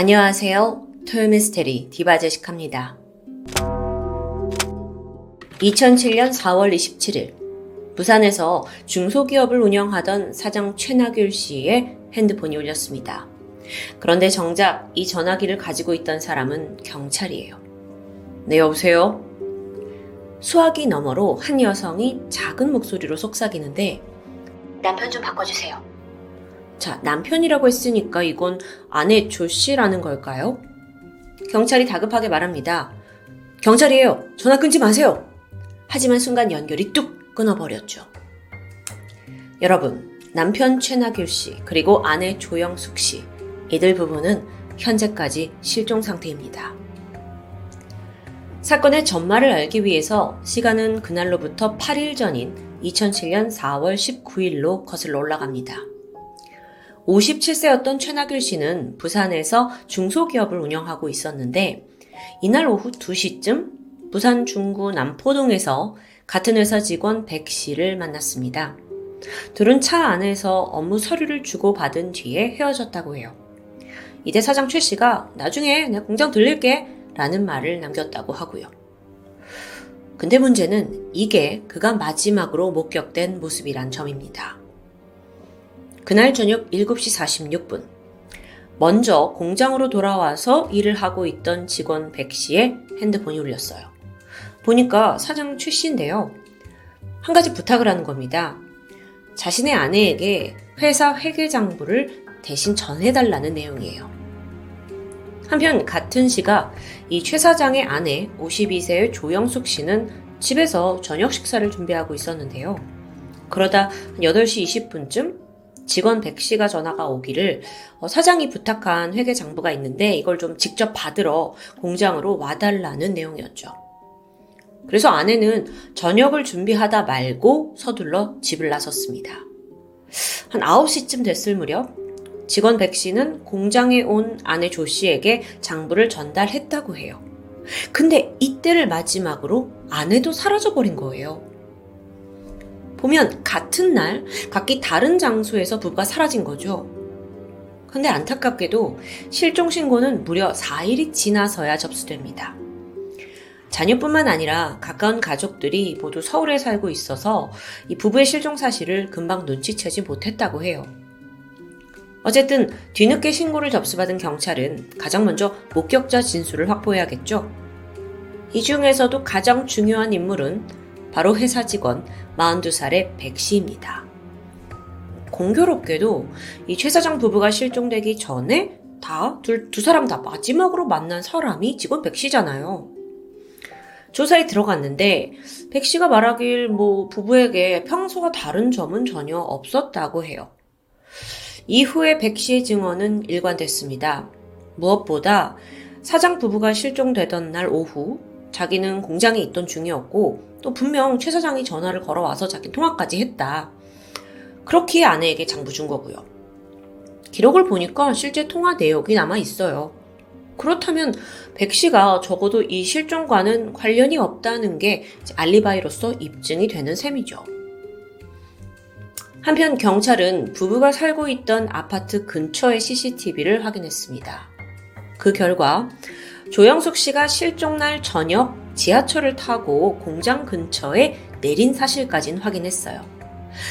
안녕하세요. 토요미스테리 디바제식합니다. 2007년 4월 27일 부산에서 중소기업을 운영하던 사장 최나귤 씨의 핸드폰이 울렸습니다. 그런데 정작 이 전화기를 가지고 있던 사람은 경찰이에요. 네, 여보세요? 수화기 너머로 한 여성이 작은 목소리로 속삭이는데 남편 좀 바꿔주세요. 자, 남편이라고 했으니까 이건 아내 조 씨라는 걸까요? 경찰이 다급하게 말합니다. 경찰이에요. 전화 끊지 마세요. 하지만 순간 연결이 뚝 끊어버렸죠. 여러분, 남편 최나길 씨, 그리고 아내 조영숙 씨, 이들 부부는 현재까지 실종 상태입니다. 사건의 전말을 알기 위해서 시간은 그날로부터 8일 전인 2007년 4월 19일로 거슬러 올라갑니다. 57세였던 최나길 씨는 부산에서 중소기업을 운영하고 있었는데 이날 오후 2시쯤 부산 중구 남포동에서 같은 회사 직원 백 씨를 만났습니다. 둘은 차 안에서 업무 서류를 주고받은 뒤에 헤어졌다고 해요. 이때 사장 최 씨가 나중에 내 공장 들릴게 라는 말을 남겼다고 하고요. 근데 문제는 이게 그가 마지막으로 목격된 모습이란 점입니다. 그날 저녁 7시 46분. 먼저 공장으로 돌아와서 일을 하고 있던 직원 백 씨의 핸드폰이 울렸어요. 보니까 사장 최 씨인데요. 한 가지 부탁을 하는 겁니다. 자신의 아내에게 회사 회계장부를 대신 전해달라는 내용이에요. 한편 같은 시각 이 최 사장의 아내 52세의 조영숙 씨는 집에서 저녁 식사를 준비하고 있었는데요. 그러다 8시 20분쯤 직원 백 씨가 전화가 오기를 어, 사장이 부탁한 회계 장부가 있는데 이걸 좀 직접 받으러 공장으로 와달라는 내용이었죠. 그래서 아내는 저녁을 준비하다 말고 서둘러 집을 나섰습니다. 한 9시쯤 됐을 무렵 직원 백 씨는 공장에 온 아내 조 씨에게 장부를 전달했다고 해요. 근데 이때를 마지막으로 아내도 사라져버린 거예요. 보면 같은 날 각기 다른 장소에서 부부가 사라진 거죠. 근데 안타깝게도 실종 신고는 무려 4일이 지나서야 접수됩니다. 자녀뿐만 아니라 가까운 가족들이 모두 서울에 살고 있어서 이 부부의 실종 사실을 금방 눈치채지 못했다고 해요. 어쨌든 뒤늦게 신고를 접수받은 경찰은 가장 먼저 목격자 진술을 확보해야겠죠. 이 중에서도 가장 중요한 인물은 바로 회사 직원 42살의 백 씨입니다. 공교롭게도 이 최 사장 부부가 실종되기 전에 다, 둘, 두 사람 다 마지막으로 만난 사람이 직원 백 씨잖아요. 조사에 들어갔는데 백 씨가 말하길 뭐 부부에게 평소와 다른 점은 전혀 없었다고 해요. 이후에 백 씨의 증언은 일관됐습니다. 무엇보다 사장 부부가 실종되던 날 오후 자기는 공장에 있던 중이었고 또 분명 최 사장이 전화를 걸어와서 자기 통화까지 했다. 그렇기에 아내에게 장부 준 거고요. 기록을 보니까 실제 통화 내역이 남아 있어요. 그렇다면 백 씨가 적어도 이 실종과는 관련이 없다는 게 알리바이로서 입증이 되는 셈이죠. 한편 경찰은 부부가 살고 있던 아파트 근처의 CCTV를 확인했습니다. 그 결과 조영숙 씨가 실종 날 저녁 지하철을 타고 공장 근처에 내린 사실까지는 확인했어요.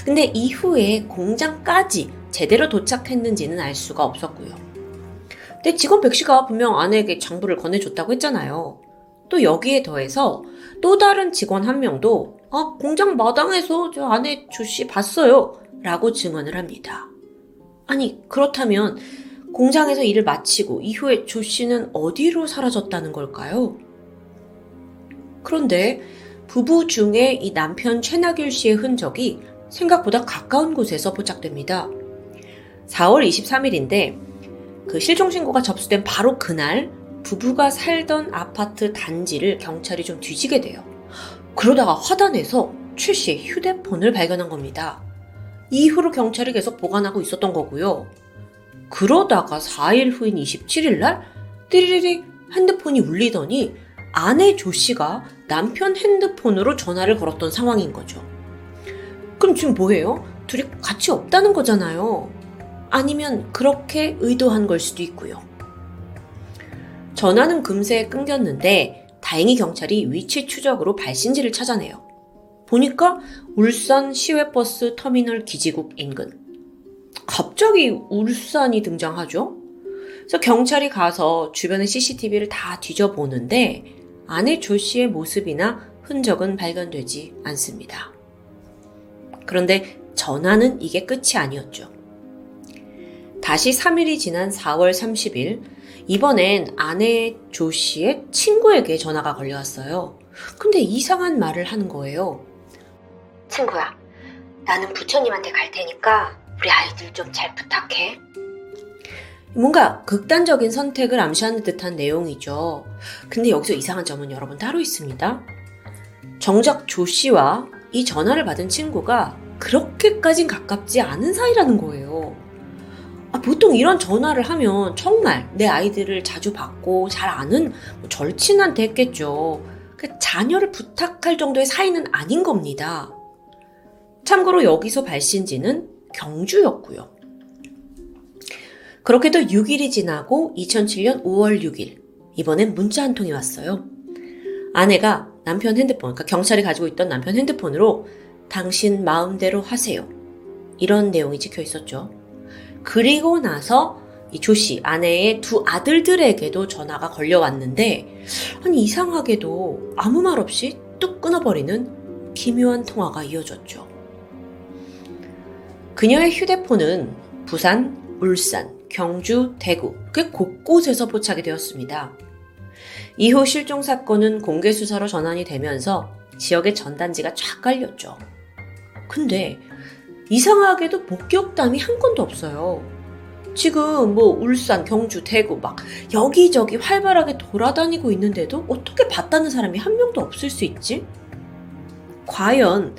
근데 이후에 공장까지 제대로 도착했는지는 알 수가 없었고요. 근데 직원 백 씨가 분명 아내에게 장부를 건네줬다고 했잖아요. 또 여기에 더해서 또 다른 직원 한 명도 아, 공장 마당에서 저 아내 조 씨 봤어요. 라고 증언을 합니다. 아니, 그렇다면 공장에서 일을 마치고 이후에 조 씨는 어디로 사라졌다는 걸까요? 그런데 부부 중에 이 남편 최나길 씨의 흔적이 생각보다 가까운 곳에서 포착됩니다. 4월 23일인데 그 실종신고가 접수된 바로 그날 부부가 살던 아파트 단지를 경찰이 좀 뒤지게 돼요. 그러다가 화단에서 최 씨의 휴대폰을 발견한 겁니다. 이후로 경찰이 계속 보관하고 있었던 거고요. 그러다가 4일 후인 27일 날 띠리리리 핸드폰이 울리더니 아내 조 씨가 남편 핸드폰으로 전화를 걸었던 상황인 거죠. 그럼 지금 뭐예요? 둘이 같이 없다는 거잖아요. 아니면 그렇게 의도한 걸 수도 있고요. 전화는 금세 끊겼는데 다행히 경찰이 위치 추적으로 발신지를 찾아내요. 보니까 울산 시외버스 터미널 기지국 인근. 갑자기 울산이 등장하죠? 그래서 경찰이 가서 주변의 CCTV를 다 뒤져보는데 아내 조 씨의 모습이나 흔적은 발견되지 않습니다. 그런데 전화는 이게 끝이 아니었죠. 다시 3일이 지난 4월 30일, 이번엔 아내 조 씨의 친구에게 전화가 걸려왔어요. 근데 이상한 말을 하는 거예요. 친구야, 나는 부처님한테 갈 테니까 우리 아이들 좀 잘 부탁해. 뭔가 극단적인 선택을 암시하는 듯한 내용이죠. 근데 여기서 이상한 점은 여러분 따로 있습니다. 정작 조 씨와 이 전화를 받은 친구가 그렇게까진 가깝지 않은 사이라는 거예요. 아, 보통 이런 전화를 하면 정말 내 아이들을 자주 받고 잘 아는 뭐 절친한테 했겠죠. 그 자녀를 부탁할 정도의 사이는 아닌 겁니다. 참고로 여기서 발신지는 경주였고요. 그렇게도 6일이 지나고 2007년 5월 6일 이번엔 문자 한 통이 왔어요. 아내가 남편 핸드폰, 그러니까 경찰이 가지고 있던 남편 핸드폰으로 당신 마음대로 하세요. 이런 내용이 찍혀 있었죠. 그리고 나서 이 조 씨, 아내의 두 아들들에게도 전화가 걸려왔는데, 아니, 이상하게도 아무 말 없이 뚝 끊어버리는 기묘한 통화가 이어졌죠. 그녀의 휴대폰은 부산, 울산, 경주, 대구, 그 곳곳에서 포착이 되었습니다. 이후 실종 사건은 공개 수사로 전환이 되면서 지역의 전단지가 쫙 깔렸죠. 근데 이상하게도 목격담이 한 건도 없어요. 지금 뭐 울산, 경주, 대구 막 여기저기 활발하게 돌아다니고 있는데도 어떻게 봤다는 사람이 한 명도 없을 수 있지? 과연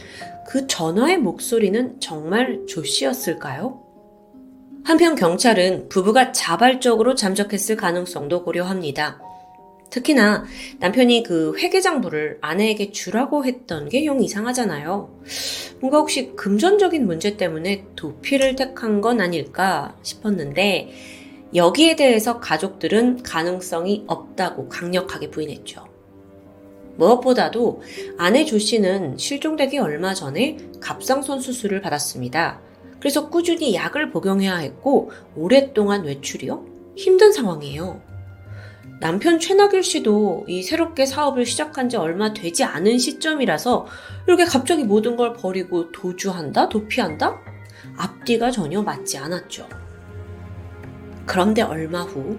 그 전화의 목소리는 정말 조 씨였을까요? 한편 경찰은 부부가 자발적으로 잠적했을 가능성도 고려합니다. 특히나 남편이 그 회계장부를 아내에게 주라고 했던 게 영 이상하잖아요. 뭔가 혹시 금전적인 문제 때문에 도피를 택한 건 아닐까 싶었는데 여기에 대해서 가족들은 가능성이 없다고 강력하게 부인했죠. 무엇보다도 아내 조 씨는 실종되기 얼마 전에 갑상선 수술을 받았습니다. 그래서 꾸준히 약을 복용해야 했고 오랫동안 외출이요? 힘든 상황이에요. 남편 최나길 씨도 이 새롭게 사업을 시작한 지 얼마 되지 않은 시점이라서 이렇게 갑자기 모든 걸 버리고 도주한다? 도피한다? 앞뒤가 전혀 맞지 않았죠. 그런데 얼마 후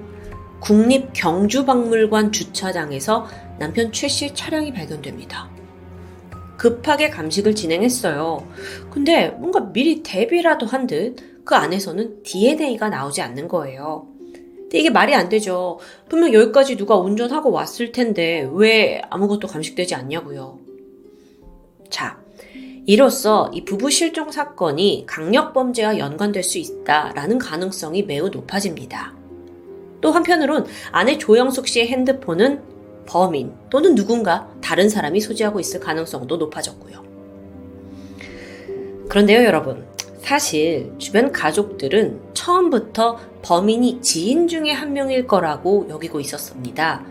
국립경주박물관 주차장에서 남편 최 씨의 차량이 발견됩니다. 급하게 감식을 진행했어요. 근데 뭔가 미리 대비라도 한 듯 그 안에서는 DNA가 나오지 않는 거예요. 근데 이게 말이 안 되죠. 분명 여기까지 누가 운전하고 왔을 텐데 왜 아무것도 감식되지 않냐고요. 자, 이로써 이 부부 실종 사건이 강력 범죄와 연관될 수 있다라는 가능성이 매우 높아집니다. 또 한편으론 아내 조영숙 씨의 핸드폰은 범인 또는 누군가 다른 사람이 소지하고 있을 가능성도 높아졌고요. 그런데요, 여러분. 사실 주변 가족들은 처음부터 범인이 지인 중에 한 명일 거라고 여기고 있었습니다.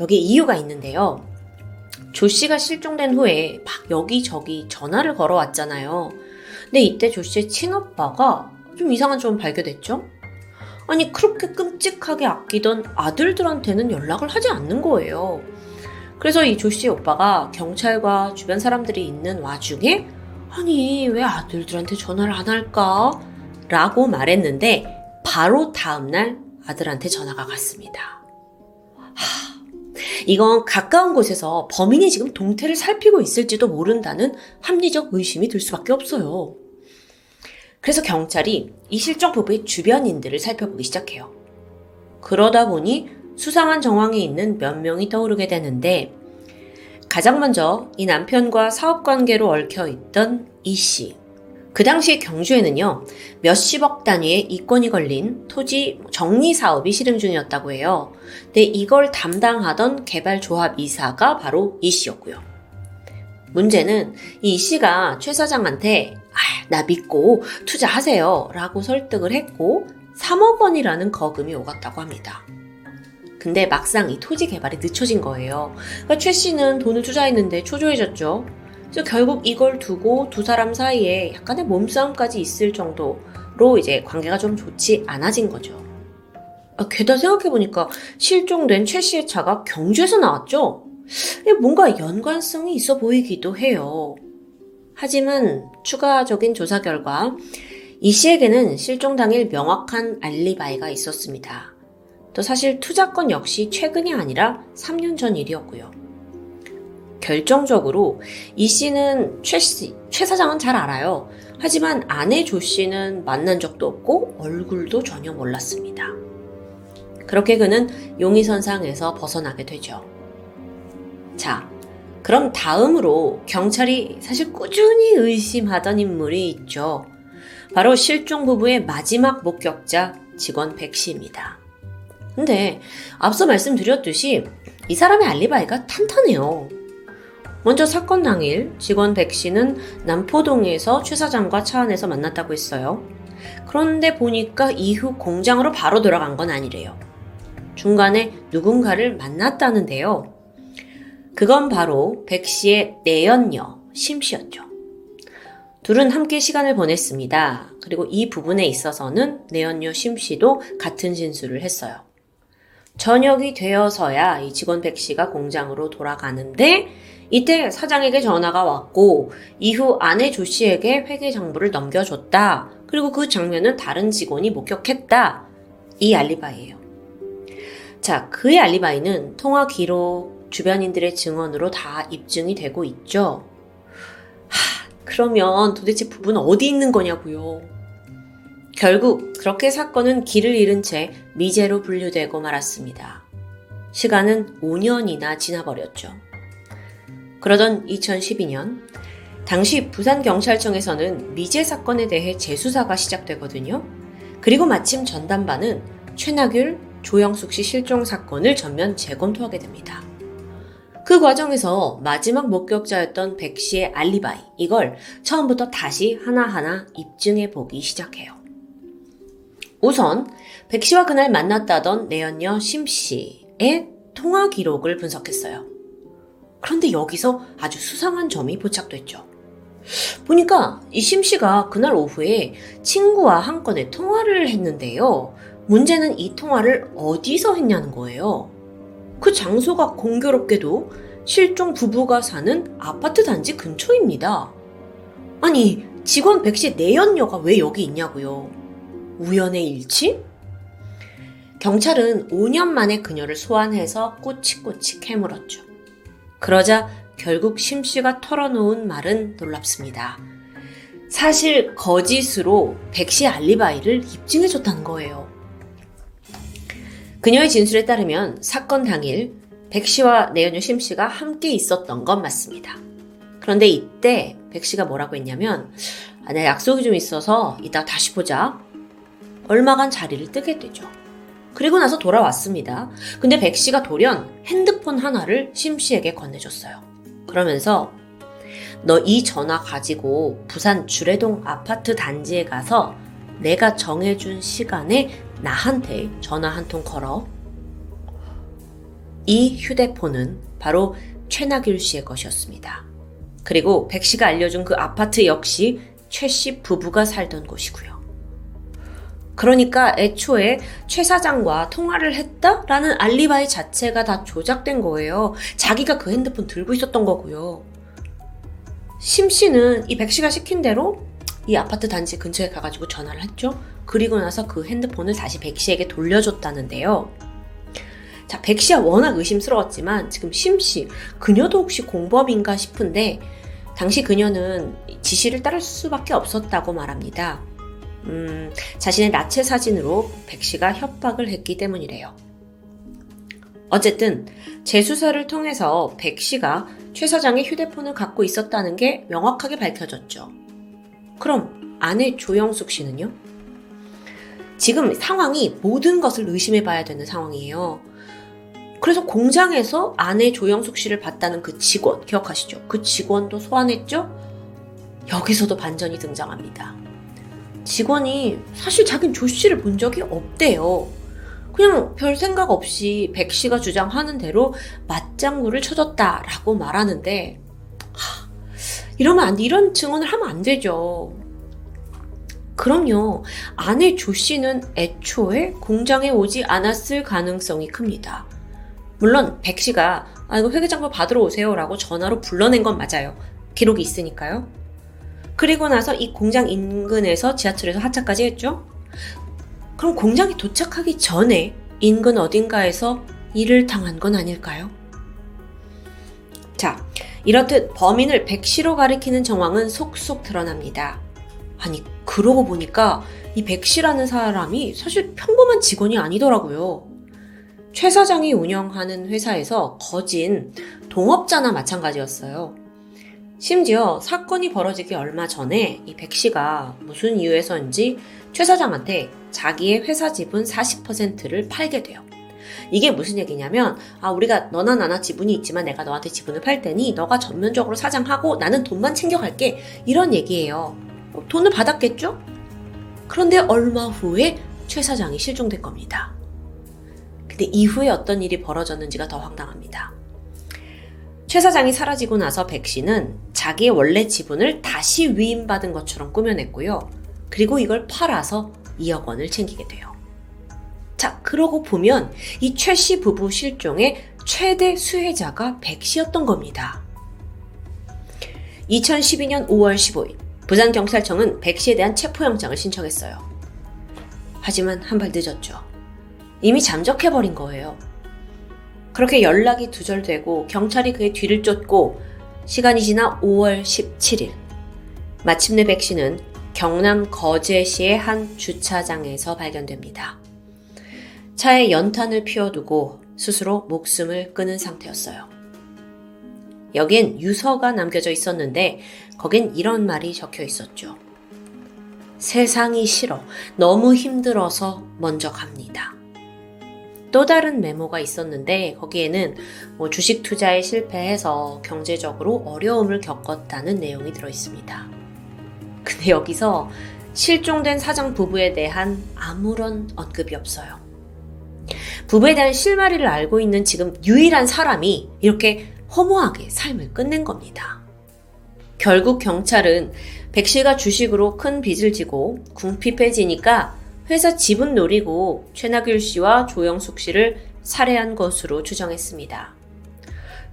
여기 이유가 있는데요. 조 씨가 실종된 후에 막 여기저기 전화를 걸어왔잖아요. 근데 이때 조 씨의 친오빠가 좀 이상한 점 발견됐죠? 아니, 그렇게 끔찍하게 아끼던 아들들한테는 연락을 하지 않는 거예요. 그래서 이 조 씨의 오빠가 경찰과 주변 사람들이 있는 와중에 아니, 왜 아들들한테 전화를 안 할까? 라고 말했는데 바로 다음날 아들한테 전화가 갔습니다. 하, 이건 가까운 곳에서 범인이 지금 동태를 살피고 있을지도 모른다는 합리적 의심이 들 수밖에 없어요. 그래서 경찰이 이 실종 부부의 주변인들을 살펴보기 시작해요. 그러다 보니 수상한 정황이 있는 몇 명이 떠오르게 되는데 가장 먼저 이 남편과 사업 관계로 얽혀 있던 이 씨. 그 당시 경주에는요, 몇십억 단위의 이권이 걸린 토지 정리 사업이 실행 중이었다고 해요. 근데 이걸 담당하던 개발조합 이사가 바로 이 씨였고요. 문제는 이 씨가 최 사장한테 아, 나 믿고 투자하세요 라고 설득을 했고 3억 원이라는 거금이 오갔다고 합니다. 근데 막상 이 토지 개발이 늦춰진 거예요. 그러니까 최 씨는 돈을 투자했는데 초조해졌죠. 그래서 결국 이걸 두고 두 사람 사이에 약간의 몸싸움까지 있을 정도로 이제 관계가 좀 좋지 않아진 거죠. 아, 게다가 생각해보니까 실종된 최 씨의 차가 경주에서 나왔죠? 뭔가 연관성이 있어 보이기도 해요. 하지만 추가적인 조사 결과 이 씨에게는 실종 당일 명확한 알리바이가 있었습니다. 또 사실 투자권 역시 최근이 아니라 3년 전 일이었고요. 결정적으로 이 씨는 최 씨, 최 사장은 잘 알아요. 하지만 아내 조 씨는 만난 적도 없고 얼굴도 전혀 몰랐습니다. 그렇게 그는 용의선상에서 벗어나게 되죠. 자, 그럼 다음으로 경찰이 사실 꾸준히 의심하던 인물이 있죠. 바로 실종 부부의 마지막 목격자 직원 백 씨입니다. 근데 앞서 말씀드렸듯이 이 사람의 알리바이가 탄탄해요. 먼저 사건 당일 직원 백 씨는 남포동에서 최 사장과 차 안에서 만났다고 했어요. 그런데 보니까 이후 공장으로 바로 돌아간 건 아니래요. 중간에 누군가를 만났다는데요. 그건 바로 백 씨의 내연녀 심 씨였죠. 둘은 함께 시간을 보냈습니다. 그리고 이 부분에 있어서는 내연녀 심 씨도 같은 진술을 했어요. 저녁이 되어서야 이 직원 백 씨가 공장으로 돌아가는데 이때 사장에게 전화가 왔고 이후 아내 조 씨에게 회계 장부를 넘겨줬다. 그리고 그 장면은 다른 직원이 목격했다. 이 알리바이예요. 자, 그의 알리바이는 통화 기록, 주변인들의 증언으로 다 입증이 되고 있죠. 하, 그러면 도대체 부부는 어디 있는 거냐고요. 결국 그렇게 사건은 길을 잃은 채 미제로 분류되고 말았습니다. 시간은 5년이나 지나버렸죠. 그러던 2012년, 당시 부산경찰청에서는 미제 사건에 대해 재수사가 시작되거든요. 그리고 마침 전담반은 최나귤, 조영숙 씨 실종 사건을 전면 재검토하게 됩니다. 그 과정에서 마지막 목격자였던 백 씨의 알리바이, 이걸 처음부터 다시 하나하나 입증해 보기 시작해요. 우선, 백 씨와 그날 만났다던 내연녀 심 씨의 통화 기록을 분석했어요. 그런데 여기서 아주 수상한 점이 포착됐죠. 보니까 이 심 씨가 그날 오후에 친구와 한 건의 통화를 했는데요. 문제는 이 통화를 어디서 했냐는 거예요. 그 장소가 공교롭게도 실종 부부가 사는 아파트 단지 근처입니다. 아니, 직원 백씨 내연녀가 왜 여기 있냐고요? 우연의 일치? 경찰은 5년 만에 그녀를 소환해서 꼬치꼬치 캐물었죠. 그러자 결국 심씨가 털어놓은 말은 놀랍습니다. 사실 거짓으로 백씨 알리바이를 입증해줬다는 거예요. 그녀의 진술에 따르면 사건 당일 백 씨와 내연녀 심 씨가 함께 있었던 건 맞습니다. 그런데 이때 백 씨가 뭐라고 했냐면 아, 내 약속이 좀 있어서 이따 다시 보자. 얼마간 자리를 뜨게 되죠. 그리고 나서 돌아왔습니다. 근데 백 씨가 돌연 핸드폰 하나를 심 씨에게 건네줬어요. 그러면서 너 이 전화 가지고 부산 주례동 아파트 단지에 가서 내가 정해준 시간에 나한테 전화 한 통 걸어. 이 휴대폰은 바로 최나길 씨의 것이었습니다. 그리고 백 씨가 알려준 그 아파트 역시 최 씨 부부가 살던 곳이고요. 그러니까 애초에 최 사장과 통화를 했다라는 알리바이 자체가 다 조작된 거예요. 자기가 그 핸드폰 들고 있었던 거고요. 심 씨는 이 백 씨가 시킨 대로 이 아파트 단지 근처에 가가지고 전화를 했죠. 그리고 나서 그 핸드폰을 다시 백 씨에게 돌려줬다는데요. 자, 백 씨가 워낙 의심스러웠지만 지금 심 씨, 그녀도 혹시 공범인가 싶은데 당시 그녀는 지시를 따를 수밖에 없었다고 말합니다. 음, 자신의 나체 사진으로 백 씨가 협박을 했기 때문이래요. 어쨌든 재수사를 통해서 백 씨가 최 사장의 휴대폰을 갖고 있었다는 게 명확하게 밝혀졌죠. 그럼 아내 조영숙 씨는요? 지금 상황이 모든 것을 의심해 봐야 되는 상황이에요. 그래서 공장에서 아내 조영숙 씨를 봤다는 그 직원, 기억하시죠? 그 직원도 소환했죠? 여기서도 반전이 등장합니다. 직원이 사실 자긴 조 씨를 본 적이 없대요. 그냥 별 생각 없이 백 씨가 주장하는 대로 맞장구를 쳐줬다라고 말하는데 하, 이러면 안 돼. 이런 증언을 하면 안 되죠. 그럼요. 아내 조 씨는 애초에 공장에 오지 않았을 가능성이 큽니다. 물론 백 씨가 아 이거 회계장부 받으러 오세요라고 전화로 불러낸 건 맞아요. 기록이 있으니까요. 그리고 나서 이 공장 인근에서 지하철에서 하차까지 했죠. 그럼 공장에 도착하기 전에 인근 어딘가에서 일을 당한 건 아닐까요? 자, 이렇듯 범인을 백시로 가리키는 정황은 속속 드러납니다. 아니, 그러고 보니까 이 백시라는 사람이 사실 평범한 직원이 아니더라고요. 최 사장이 운영하는 회사에서 거진 동업자나 마찬가지였어요. 심지어 사건이 벌어지기 얼마 전에 이 백 씨가 무슨 이유에서인지 최 사장한테 자기의 회사 지분 40%를 팔게 돼요. 이게 무슨 얘기냐면, 아, 우리가 너나 나나 지분이 있지만 내가 너한테 지분을 팔 테니 너가 전면적으로 사장하고 나는 돈만 챙겨갈게. 이런 얘기예요. 어, 돈을 받았겠죠? 그런데 얼마 후에 최 사장이 실종된 겁니다. 근데 이후에 어떤 일이 벌어졌는지가 더 황당합니다. 최 사장이 사라지고 나서 백 씨는 자기의 원래 지분을 다시 위임받은 것처럼 꾸며냈고요. 그리고 이걸 팔아서 2억 원을 챙기게 돼요. 자, 그러고 보면 이 최 씨 부부 실종의 최대 수혜자가 백 씨였던 겁니다. 2012년 5월 15일, 부산경찰청은 백 씨에 대한 체포영장을 신청했어요. 하지만 한발 늦었죠. 이미 잠적해버린 거예요. 그렇게 연락이 두절되고 경찰이 그의 뒤를 쫓고 시간이 지나 5월 17일 마침내 백 씨는 경남 거제시의 한 주차장에서 발견됩니다. 차에 연탄을 피워두고 스스로 목숨을 끊은 상태였어요. 여긴 유서가 남겨져 있었는데 거긴 이런 말이 적혀 있었죠. 세상이 싫어. 너무 힘들어서 먼저 갑니다. 또 다른 메모가 있었는데 거기에는 뭐 주식 투자에 실패해서 경제적으로 어려움을 겪었다는 내용이 들어 있습니다. 근데 여기서 실종된 사장 부부에 대한 아무런 언급이 없어요. 부부에 대한 실마리를 알고 있는 지금 유일한 사람이 이렇게 허무하게 삶을 끝낸 겁니다. 결국 경찰은 백 씨가 주식으로 큰 빚을 지고 궁핍해지니까 회사 지분 노리고 최나귤 씨와 조영숙 씨를 살해한 것으로 추정했습니다.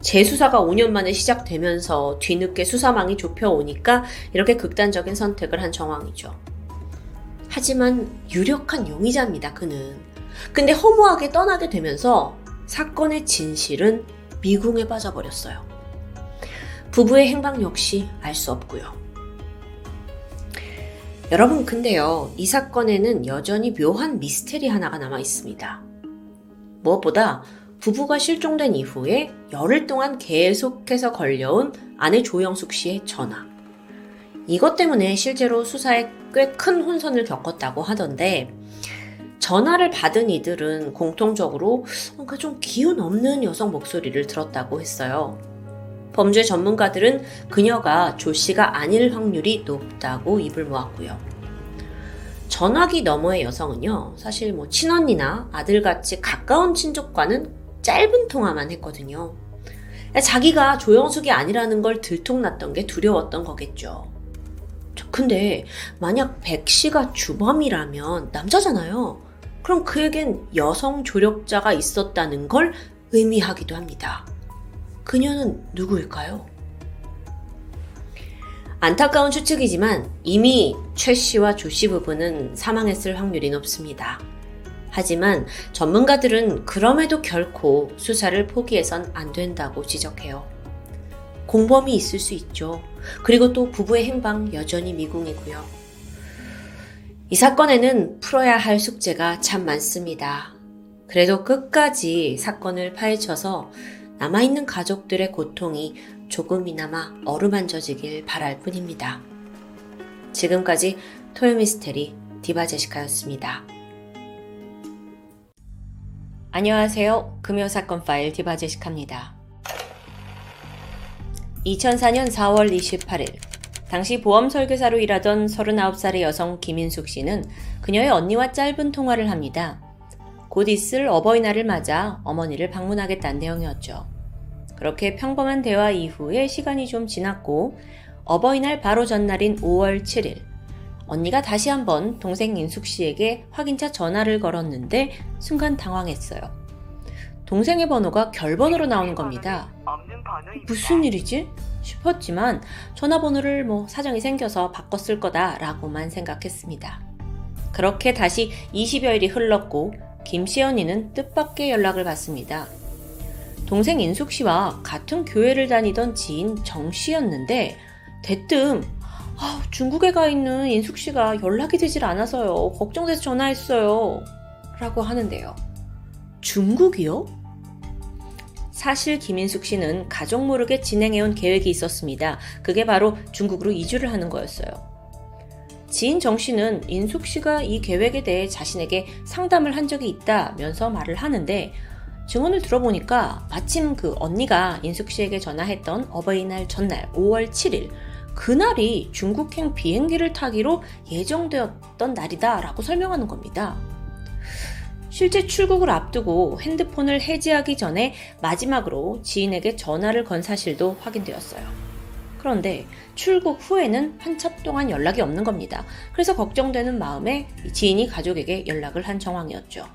재수사가 5년 만에 시작되면서 뒤늦게 수사망이 좁혀오니까 이렇게 극단적인 선택을 한 정황이죠. 하지만 유력한 용의자입니다, 그는. 근데 허무하게 떠나게 되면서 사건의 진실은 미궁에 빠져버렸어요. 부부의 행방 역시 알 수 없고요. 여러분, 근데요, 이 사건에는 여전히 묘한 미스테리 하나가 남아 있습니다. 무엇보다 부부가 실종된 이후에 열흘 동안 계속해서 걸려온 아내 조영숙 씨의 전화. 이것 때문에 실제로 수사에 꽤 큰 혼선을 겪었다고 하던데, 전화를 받은 이들은 공통적으로 뭔가 좀 기운 없는 여성 목소리를 들었다고 했어요. 범죄 전문가들은 그녀가 조 씨가 아닐 확률이 높다고 입을 모았고요. 전화기 너머의 여성은요, 사실 뭐 친언니나 아들같이 가까운 친족과는 짧은 통화만 했거든요. 자기가 조영숙이 아니라는 걸 들통났던 게 두려웠던 거겠죠. 근데 만약 백 씨가 주범이라면 남자잖아요. 그럼 그에겐 여성 조력자가 있었다는 걸 의미하기도 합니다. 그녀는 누구일까요? 안타까운 추측이지만 이미 최 씨와 조 씨 부부는 사망했을 확률이 높습니다. 하지만 전문가들은 그럼에도 결코 수사를 포기해선 안 된다고 지적해요. 공범이 있을 수 있죠. 그리고 또 부부의 행방 여전히 미궁이고요. 이 사건에는 풀어야 할 숙제가 참 많습니다. 그래도 끝까지 사건을 파헤쳐서 남아있는 가족들의 고통이 조금이나마 어루만져지길 바랄 뿐입니다. 지금까지 토요미스테리 디바제시카였습니다. 안녕하세요. 금요사건 파일 디바제시카입니다. 2004년 4월 28일 당시 보험 설계사로 일하던 39살의 여성 김인숙 씨는 그녀의 언니와 짧은 통화를 합니다. 곧 있을 어버이날을 맞아 어머니를 방문하겠다는 내용이었죠. 그렇게 평범한 대화 이후에 시간이 좀 지났고 어버이날 바로 전날인 5월 7일 언니가 다시 한번 동생 인숙 씨에게 확인차 전화를 걸었는데 순간 당황했어요. 동생의 번호가 결번으로 나오는 겁니다. 무슨 일이지? 싶었지만 전화번호를 뭐 사정이 생겨서 바꿨을 거다라고만 생각했습니다. 그렇게 다시 20여일이 흘렀고 언니는 뜻밖의 연락을 받습니다. 동생 인숙 씨와 같은 교회를 다니던 지인 정 씨였는데 대뜸 아, 중국에 가 있는 인숙 씨가 연락이 되질 않아서요. 걱정돼서 전화했어요. 라고 하는데요. 중국이요? 사실 김인숙 씨는 가족 모르게 진행해온 계획이 있었습니다. 그게 바로 중국으로 이주를 하는 거였어요. 지인 정 씨는 인숙 씨가 이 계획에 대해 자신에게 상담을 한 적이 있다면서 말을 하는데 증언을 들어보니까 마침 그 언니가 인숙 씨에게 전화했던 어버이날 전날 5월 7일 그날이 중국행 비행기를 타기로 예정되었던 날이다라고 설명하는 겁니다. 실제 출국을 앞두고 핸드폰을 해지하기 전에 마지막으로 지인에게 전화를 건 사실도 확인되었어요. 그런데 출국 후에는 한참 동안 연락이 없는 겁니다. 그래서 걱정되는 마음에 지인이 가족에게 연락을 한 정황이었죠.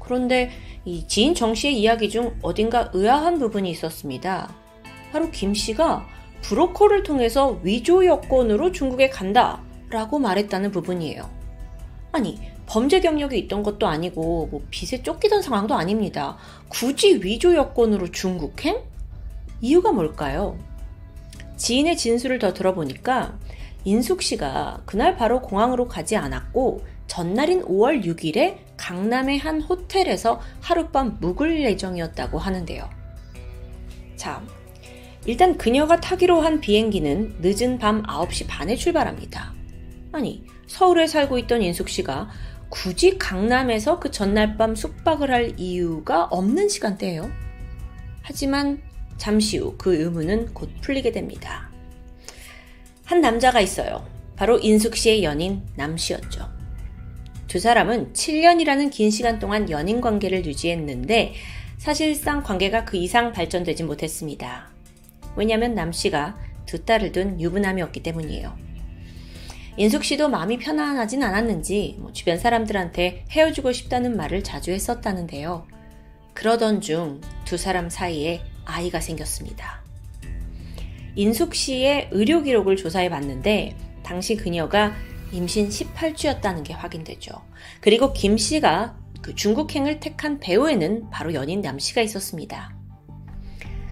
그런데 이 지인 정 씨의 이야기 중 어딘가 의아한 부분이 있었습니다. 바로 김 씨가 브로커를 통해서 위조 여권으로 중국에 간다 라고 말했다는 부분이에요. 아니, 범죄 경력이 있던 것도 아니고 뭐 빚에 쫓기던 상황도 아닙니다. 굳이 위조 여권으로 중국행? 이유가 뭘까요? 지인의 진술을 더 들어보니까 인숙 씨가 그날 바로 공항으로 가지 않았고 전날인 5월 6일에 강남의 한 호텔에서 하룻밤 묵을 예정이었다고 하는데요. 자, 일단 그녀가 타기로 한 비행기는 늦은 밤 9시 반에 출발합니다. 아니, 서울에 살고 있던 인숙 씨가 굳이 강남에서 그 전날 밤 숙박을 할 이유가 없는 시간대예요. 하지만 잠시 후 그 의문은 곧 풀리게 됩니다. 한 남자가 있어요. 바로 인숙 씨의 연인 남 씨였죠. 두 사람은 7년이라는 긴 시간 동안 연인 관계를 유지했는데 사실상 관계가 그 이상 발전되지 못했습니다. 왜냐하면 남 씨가 두 딸을 둔 유부남이었기 때문이에요. 인숙 씨도 마음이 편안하진 않았는지 뭐 주변 사람들한테 헤어지고 싶다는 말을 자주 했었다는데요. 그러던 중 두 사람 사이에 아이가 생겼습니다. 인숙 씨의 의료 기록을 조사해 봤는데 당시 그녀가 임신 18주였다는 게 확인되죠. 그리고 김 씨가 그 중국행을 택한 배우에는 바로 연인 남 씨가 있었습니다.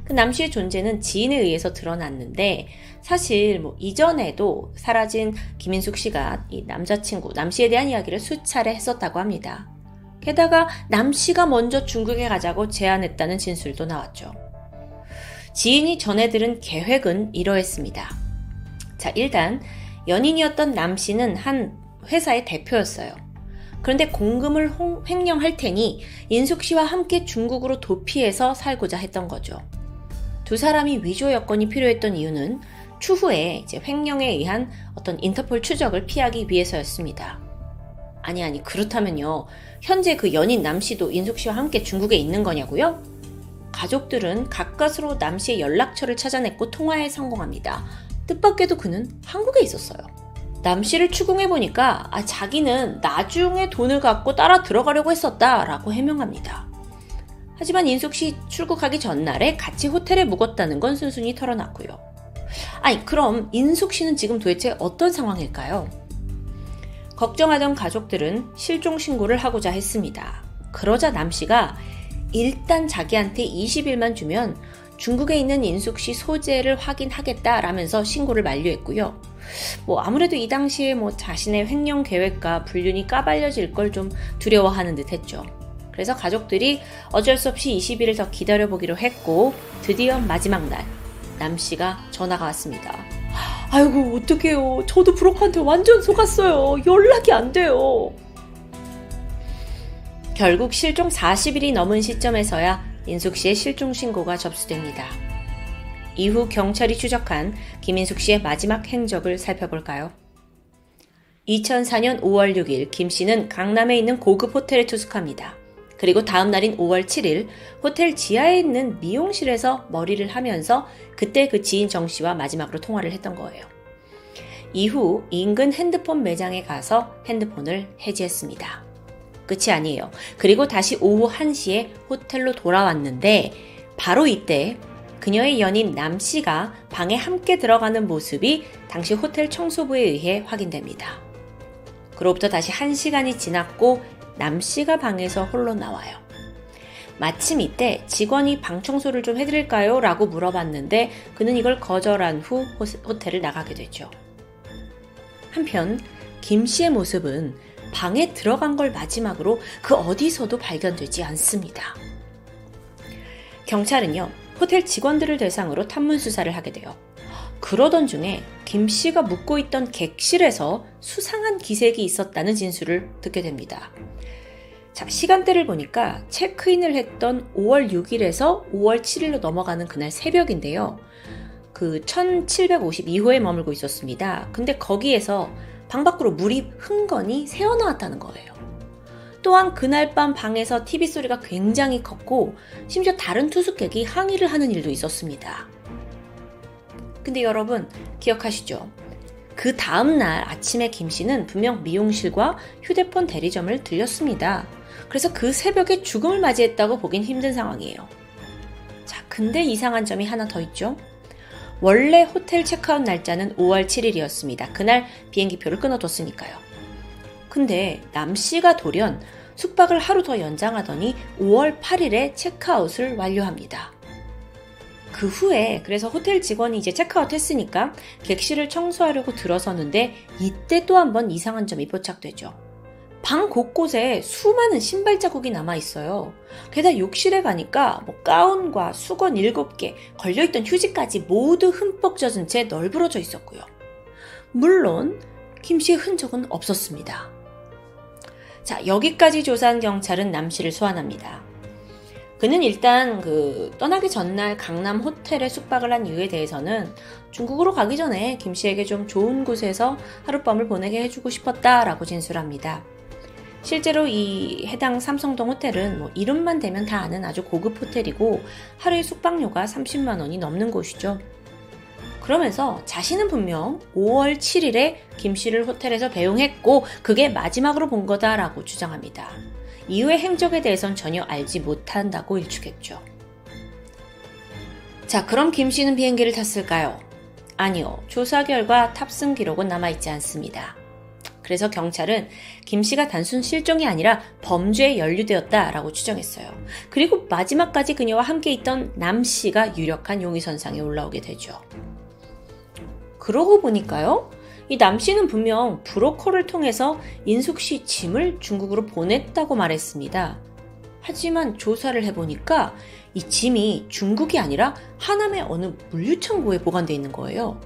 그 남씨의 존재는 지인에 의해서 드러났는데 사실 뭐 이전에도 사라진 김인숙 씨가 이 남자친구 남씨에 대한 이야기를 수차례 했었다고 합니다. 게다가 남씨가 먼저 중국에 가자고 제안했다는 진술도 나왔죠. 지인이 전해 들은 계획은 이러했습니다. 자, 일단 연인이었던 남씨는 한 회사의 대표였어요. 그런데 공금을 횡령할 테니 인숙 씨와 함께 중국으로 도피해서 살고자 했던 거죠. 두 사람이 위조 여건이 필요했던 이유는 추후에 이제 횡령에 의한 어떤 인터폴 추적을 피하기 위해서였습니다. 아니 아니 그렇다면요. 현재 그 연인 남 씨도 인숙 씨와 함께 중국에 있는 거냐고요? 가족들은 가까스로 남 씨의 연락처를 찾아냈고 통화에 성공합니다. 뜻밖에도 그는 한국에 있었어요. 남 씨를 추궁해 보니까 아, 자기는 나중에 돈을 갖고 따라 들어가려고 했었다라고 해명합니다. 하지만 인숙 씨 출국하기 전날에 같이 호텔에 묵었다는 건 순순히 털어놨고요. 아니, 그럼 인숙 씨는 지금 도대체 어떤 상황일까요? 걱정하던 가족들은 실종 신고를 하고자 했습니다. 그러자 남 씨가 일단 자기한테 20일만 주면 중국에 있는 인숙 씨 소재를 확인하겠다라면서 신고를 만료했고요. 뭐 아무래도 이 당시에 뭐 자신의 횡령 계획과 불륜이 까발려질 걸 좀 두려워하는 듯 했죠. 그래서 가족들이 어쩔 수 없이 20일을 더 기다려보기로 했고 드디어 마지막 날 남씨가 전화가 왔습니다. 아이고 어떡해요. 저도 브로커한테 완전 속았어요. 연락이 안 돼요. 결국 실종 40일이 넘은 시점에서야 인숙 씨의 실종 신고가 접수됩니다. 이후 경찰이 추적한 김인숙 씨의 마지막 행적을 살펴볼까요? 2004년 5월 6일 김 씨는 강남에 있는 고급 호텔에 투숙합니다. 그리고 다음 날인 5월 7일 호텔 지하에 있는 미용실에서 머리를 하면서 그때 그 지인 정 씨와 마지막으로 통화를 했던 거예요. 이후 인근 핸드폰 매장에 가서 핸드폰을 해지했습니다. 끝이 아니에요. 그리고 다시 오후 1시에 호텔로 돌아왔는데 바로 이때 그녀의 연인 남 씨가 방에 함께 들어가는 모습이 당시 호텔 청소부에 의해 확인됩니다. 그로부터 다시 1시간이 지났고 남 씨가 방에서 홀로 나와요. 마침 이때 직원이 방 청소를 좀 해드릴까요? 라고 물어봤는데 그는 이걸 거절한 후 호텔을 나가게 되죠. 한편 김 씨의 모습은 방에 들어간 걸 마지막으로 그 어디서도 발견되지 않습니다. 경찰은요, 호텔 직원들을 대상으로 탐문 수사를 하게 돼요. 그러던 중에 김 씨가 묵고 있던 객실에서 수상한 기색이 있었다는 진술을 듣게 됩니다. 자, 시간대를 보니까 체크인을 했던 5월 6일에서 5월 7일로 넘어가는 그날 새벽인데요. 그 1752호에 머물고 있었습니다. 근데 거기에서 방 밖으로 물이 흥건히 새어나왔다는 거예요. 또한 그날 밤 방에서 TV 소리가 굉장히 컸고 심지어 다른 투숙객이 항의를 하는 일도 있었습니다. 근데 여러분 기억하시죠? 그 다음날 아침에 김 씨는 분명 미용실과 휴대폰 대리점을 들렸습니다. 그래서 그 새벽에 죽음을 맞이했다고 보긴 힘든 상황이에요. 자, 근데 이상한 점이 하나 더 있죠? 원래 호텔 체크아웃 날짜는 5월 7일이었습니다. 그날 비행기표를 끊어뒀으니까요. 근데 남 씨가 돌연 숙박을 하루 더 연장하더니 5월 8일에 체크아웃을 완료합니다. 그 후에 그래서 호텔 직원이 이제 체크아웃 했으니까 객실을 청소하려고 들어서는데 이때 또 한 번 이상한 점이 포착되죠. 방 곳곳에 수많은 신발 자국이 남아 있어요. 게다가 욕실에 가니까 뭐 가운과 수건 7개, 걸려있던 휴지까지 모두 흠뻑 젖은 채 널브러져 있었고요. 물론 김 씨의 흔적은 없었습니다. 자, 여기까지 조사한 경찰은 남 씨를 소환합니다. 그는 일단 그 떠나기 전날 강남 호텔에 숙박을 한 이유에 대해서는 중국으로 가기 전에 김 씨에게 좀 좋은 곳에서 하룻밤을 보내게 해주고 싶었다라고 진술합니다. 실제로 이 해당 삼성동 호텔은 뭐 이름만 대면 다 아는 아주 고급 호텔이고 하루에 숙박료가 30만 원이 넘는 곳이죠. 그러면서 자신은 분명 5월 7일에 김 씨를 호텔에서 배웅했고 그게 마지막으로 본 거다라고 주장합니다. 이후의 행적에 대해선 전혀 알지 못한다고 일축했죠. 자, 그럼 김 씨는 비행기를 탔을까요? 아니요. 조사 결과 탑승 기록은 남아있지 않습니다. 그래서 경찰은 김 씨가 단순 실종이 아니라 범죄에 연루되었다라고 추정했어요. 그리고 마지막까지 그녀와 함께 있던 남 씨가 유력한 용의선상에 올라오게 되죠. 그러고 보니까요. 이 남 씨는 분명 브로커를 통해서 인숙 씨 짐을 중국으로 보냈다고 말했습니다. 하지만 조사를 해보니까 이 짐이 중국이 아니라 하남의 어느 물류창고에 보관되어 있는 거예요.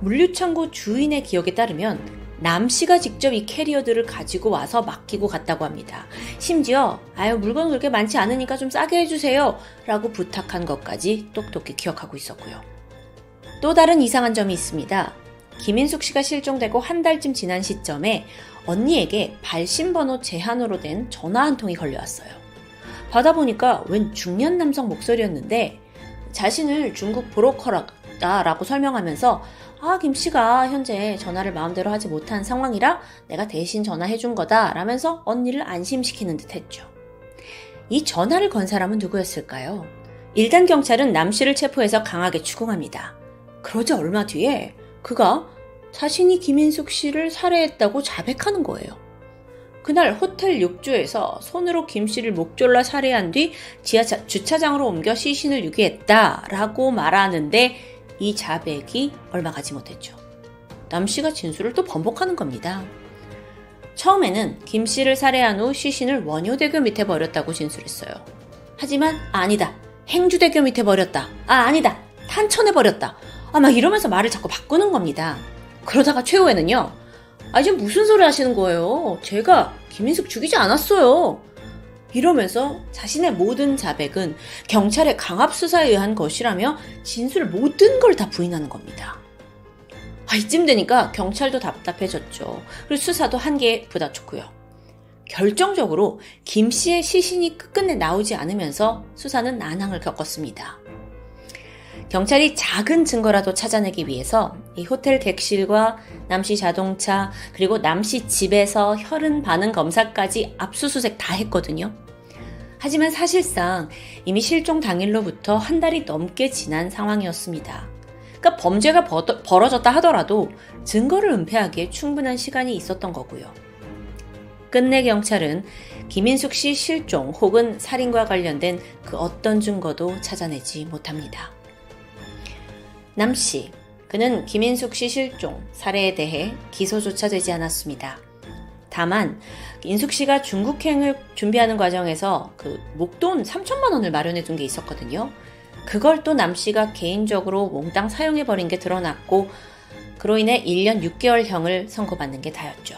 물류창고 주인의 기억에 따르면 남 씨가 직접 이 캐리어들을 가지고 와서 맡기고 갔다고 합니다. 심지어 아유 물건 그렇게 많지 않으니까 좀 싸게 해주세요 라고 부탁한 것까지 똑똑히 기억하고 있었고요. 또 다른 이상한 점이 있습니다. 김인숙 씨가 실종되고 한 달쯤 지난 시점에 언니에게 발신번호 제한으로 된 전화 한 통이 걸려왔어요. 받아보니까 웬 중년 남성 목소리였는데 자신을 중국 브로커라고 설명하면서 아, 김 씨가 현재 전화를 마음대로 하지 못한 상황이라 내가 대신 전화해 준 거다 라면서 언니를 안심시키는 듯 했죠. 이 전화를 건 사람은 누구였을까요? 일단 경찰은 남 씨를 체포해서 강하게 추궁합니다. 그러자 얼마 뒤에 그가 자신이 김인숙 씨를 살해했다고 자백하는 거예요. 그날 호텔 욕조에서 손으로 김 씨를 목졸라 살해한 뒤 지하차 주차장으로 옮겨 시신을 유기했다라고 말하는데 이 자백이 얼마 가지 못했죠. 남 씨가 진술을 또 번복하는 겁니다. 처음에는 김 씨를 살해한 후 시신을 원효대교 밑에 버렸다고 진술했어요. 하지만 아니다. 행주대교 밑에 버렸다. 아 아니다. 탄천에 버렸다. 아막 이러면서 말을 자꾸 바꾸는 겁니다. 그러다가 최후에는요. 아 지금 무슨 소리 하시는 거예요? 제가 김인숙 죽이지 않았어요. 이러면서 자신의 모든 자백은 경찰의 강압 수사에 의한 것이라며 진술 모든 걸 다 부인하는 겁니다. 아, 이쯤 되니까 경찰도 답답해졌죠. 그리고 수사도 한계에 부닥쳤고요. 결정적으로 김 씨의 시신이 끝끝내 나오지 않으면서 수사는 난항을 겪었습니다. 경찰이 작은 증거라도 찾아내기 위해서 이 호텔 객실과 남씨 자동차 그리고 남씨 집에서 혈흔 반응 검사까지 압수수색 다 했거든요. 하지만 사실상 이미 실종 당일로부터 한 달이 넘게 지난 상황이었습니다. 그러니까 범죄가 벌어졌다 하더라도 증거를 은폐하기에 충분한 시간이 있었던 거고요. 끝내 경찰은 김인숙 씨 실종 혹은 살인과 관련된 그 어떤 증거도 찾아내지 못합니다. 남 씨, 그는 김인숙 씨 실종, 살해에 대해 기소조차 되지 않았습니다. 다만 인숙 씨가 중국행을 준비하는 과정에서 그 목돈 3천만 원을 마련해 둔 게 있었거든요. 그걸 또 남 씨가 개인적으로 몽땅 사용해 버린 게 드러났고 그로 인해 1년 6개월형을 선고받는 게 다였죠.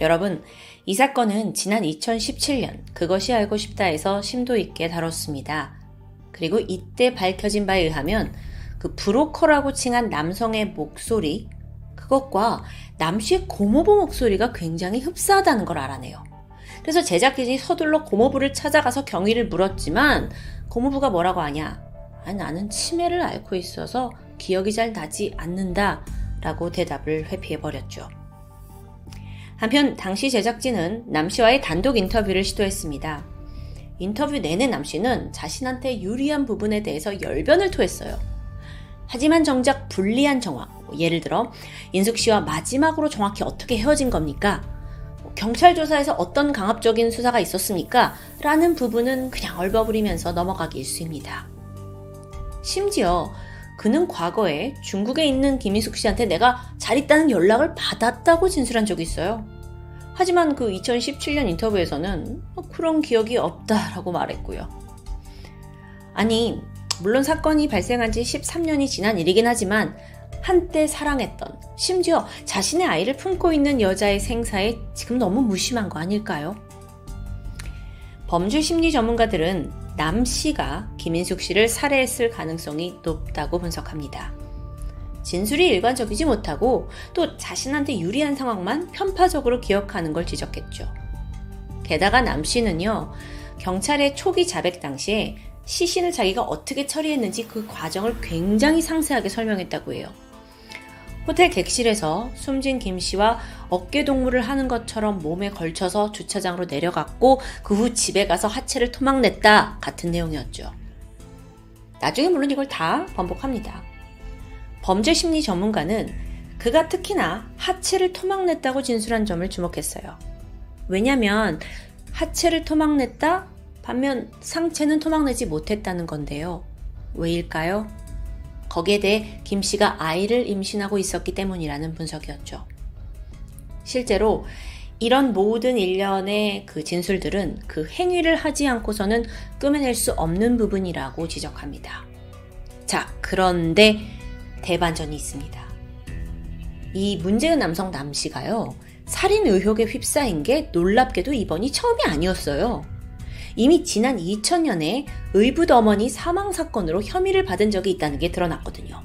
여러분, 이 사건은 지난 2017년 그것이 알고 싶다에서 심도 있게 다뤘습니다. 그리고 이때 밝혀진 바에 의하면 그 브로커라고 칭한 남성의 목소리, 그것과 남씨의 고모부 목소리가 굉장히 흡사하다는 걸 알아내요. 그래서 제작진이 서둘러 고모부를 찾아가서 경위를 물었지만 고모부가 뭐라고 하냐? 아, 나는 치매를 앓고 있어서 기억이 잘 나지 않는다 라고 대답을 회피해버렸죠. 한편 당시 제작진은 남씨와의 단독 인터뷰를 시도했습니다. 인터뷰 내내 남씨는 자신한테 유리한 부분에 대해서 열변을 토했어요. 하지만 정작 불리한 정황, 뭐 예를 들어 인숙 씨와 마지막으로 정확히 어떻게 헤어진 겁니까? 뭐 경찰 조사에서 어떤 강압적인 수사가 있었습니까? 라는 부분은 그냥 얼버무리면서 넘어가기 일쑤입니다. 심지어 그는 과거에 중국에 있는 김인숙 씨한테 내가 잘 있다는 연락을 받았다고 진술한 적이 있어요. 하지만 그 2017년 인터뷰에서는 뭐 그런 기억이 없다라고 말했고요. 아니, 물론 사건이 발생한 지 13년이 지난 일이긴 하지만 한때 사랑했던, 심지어 자신의 아이를 품고 있는 여자의 생사에 지금 너무 무심한 거 아닐까요? 범죄 심리 전문가들은 남 씨가 김인숙 씨를 살해했을 가능성이 높다고 분석합니다. 진술이 일관적이지 못하고 또 자신한테 유리한 상황만 편파적으로 기억하는 걸 지적했죠. 게다가 남 씨는요, 경찰의 초기 자백 당시에 시신을 자기가 어떻게 처리했는지 그 과정을 굉장히 상세하게 설명했다고 해요. 호텔 객실에서 숨진 김 씨와 어깨 동무를 하는 것처럼 몸에 걸쳐서 주차장으로 내려갔고 그 후 집에 가서 하체를 토막냈다 같은 내용이었죠. 나중에 물론 이걸 다 번복합니다. 범죄 심리 전문가는 그가 특히나 하체를 토막냈다고 진술한 점을 주목했어요. 왜냐면 하체를 토막냈다 반면 상체는 토막내지 못했다는 건데요. 왜일까요? 거기에 대해 김 씨가 아이를 임신하고 있었기 때문이라는 분석이었죠. 실제로 이런 모든 일련의 그 진술들은 그 행위를 하지 않고서는 꾸며낼 수 없는 부분이라고 지적합니다. 자, 그런데 대반전이 있습니다. 이 문제의 남성 남 씨가요, 살인 의혹에 휩싸인 게 놀랍게도 이번이 처음이 아니었어요. 이미 지난 2000년에 의붓 어머니 사망 사건으로 혐의를 받은 적이 있다는 게 드러났거든요.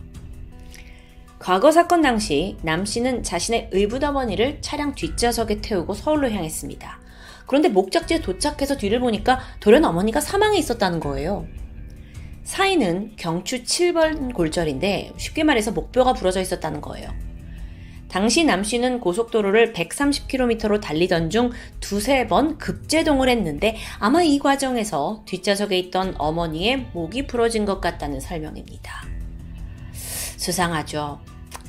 과거 사건 당시 남 씨는 자신의 의붓 어머니를 차량 뒷좌석에 태우고 서울로 향했습니다. 그런데 목적지에 도착해서 뒤를 보니까 돌연 어머니가 사망해 있었다는 거예요. 사인은 경추 7번 골절인데 쉽게 말해서 목뼈가 부러져 있었다는 거예요. 당시 남 씨는 고속도로를 130km로 달리던 중 두세 번 급제동을 했는데 아마 이 과정에서 뒷좌석에 있던 어머니의 목이 부러진 것 같다는 설명입니다. 수상하죠.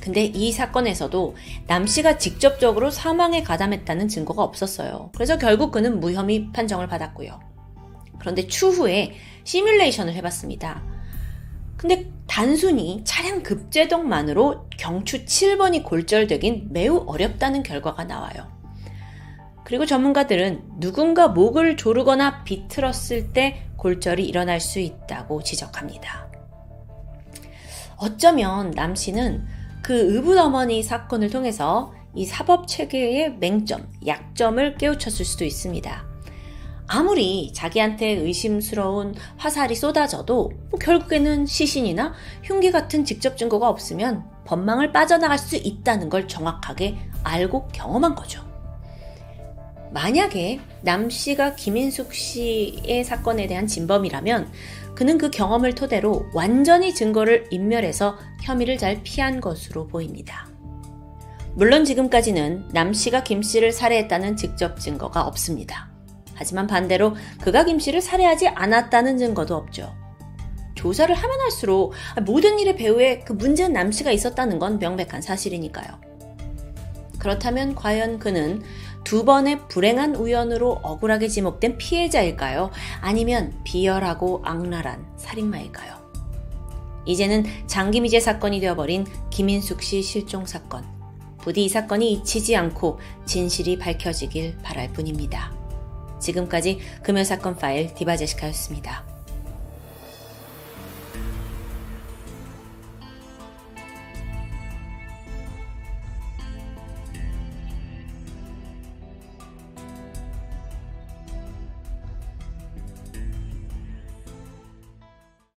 근데 이 사건에서도 남 씨가 직접적으로 사망에 가담했다는 증거가 없었어요. 그래서 결국 그는 무혐의 판정을 받았고요. 그런데 추후에 시뮬레이션을 해봤습니다. 근데 단순히 차량 급제동만으로 경추 7번이 골절되긴 매우 어렵다는 결과가 나와요. 그리고 전문가들은 누군가 목을 조르거나 비틀었을 때 골절이 일어날 수 있다고 지적합니다. 어쩌면 남 씨는 그 의붓어머니 사건을 통해서 이 사법 체계의 맹점, 약점을 깨우쳤을 수도 있습니다. 아무리 자기한테 의심스러운 화살이 쏟아져도 뭐 결국에는 시신이나 흉기 같은 직접 증거가 없으면 법망을 빠져나갈 수 있다는 걸 정확하게 알고 경험한 거죠. 만약에 남 씨가 김인숙 씨의 사건에 대한 진범이라면 그는 그 경험을 토대로 완전히 증거를 인멸해서 혐의를 잘 피한 것으로 보입니다. 물론 지금까지는 남 씨가 김 씨를 살해했다는 직접 증거가 없습니다. 하지만 반대로 그가 김 씨를 살해하지 않았다는 증거도 없죠. 조사를 하면 할수록 모든 일의 배후에 그 문제는 남 씨가 있었다는 건 명백한 사실이니까요. 그렇다면 과연 그는 두 번의 불행한 우연으로 억울하게 지목된 피해자일까요? 아니면 비열하고 악랄한 살인마일까요? 이제는 장기미제 사건이 되어버린 김인숙 씨 실종 사건. 부디 이 사건이 잊히지 않고 진실이 밝혀지길 바랄 뿐입니다. 지금까지 금요사건 파일 디바제시카였습니다.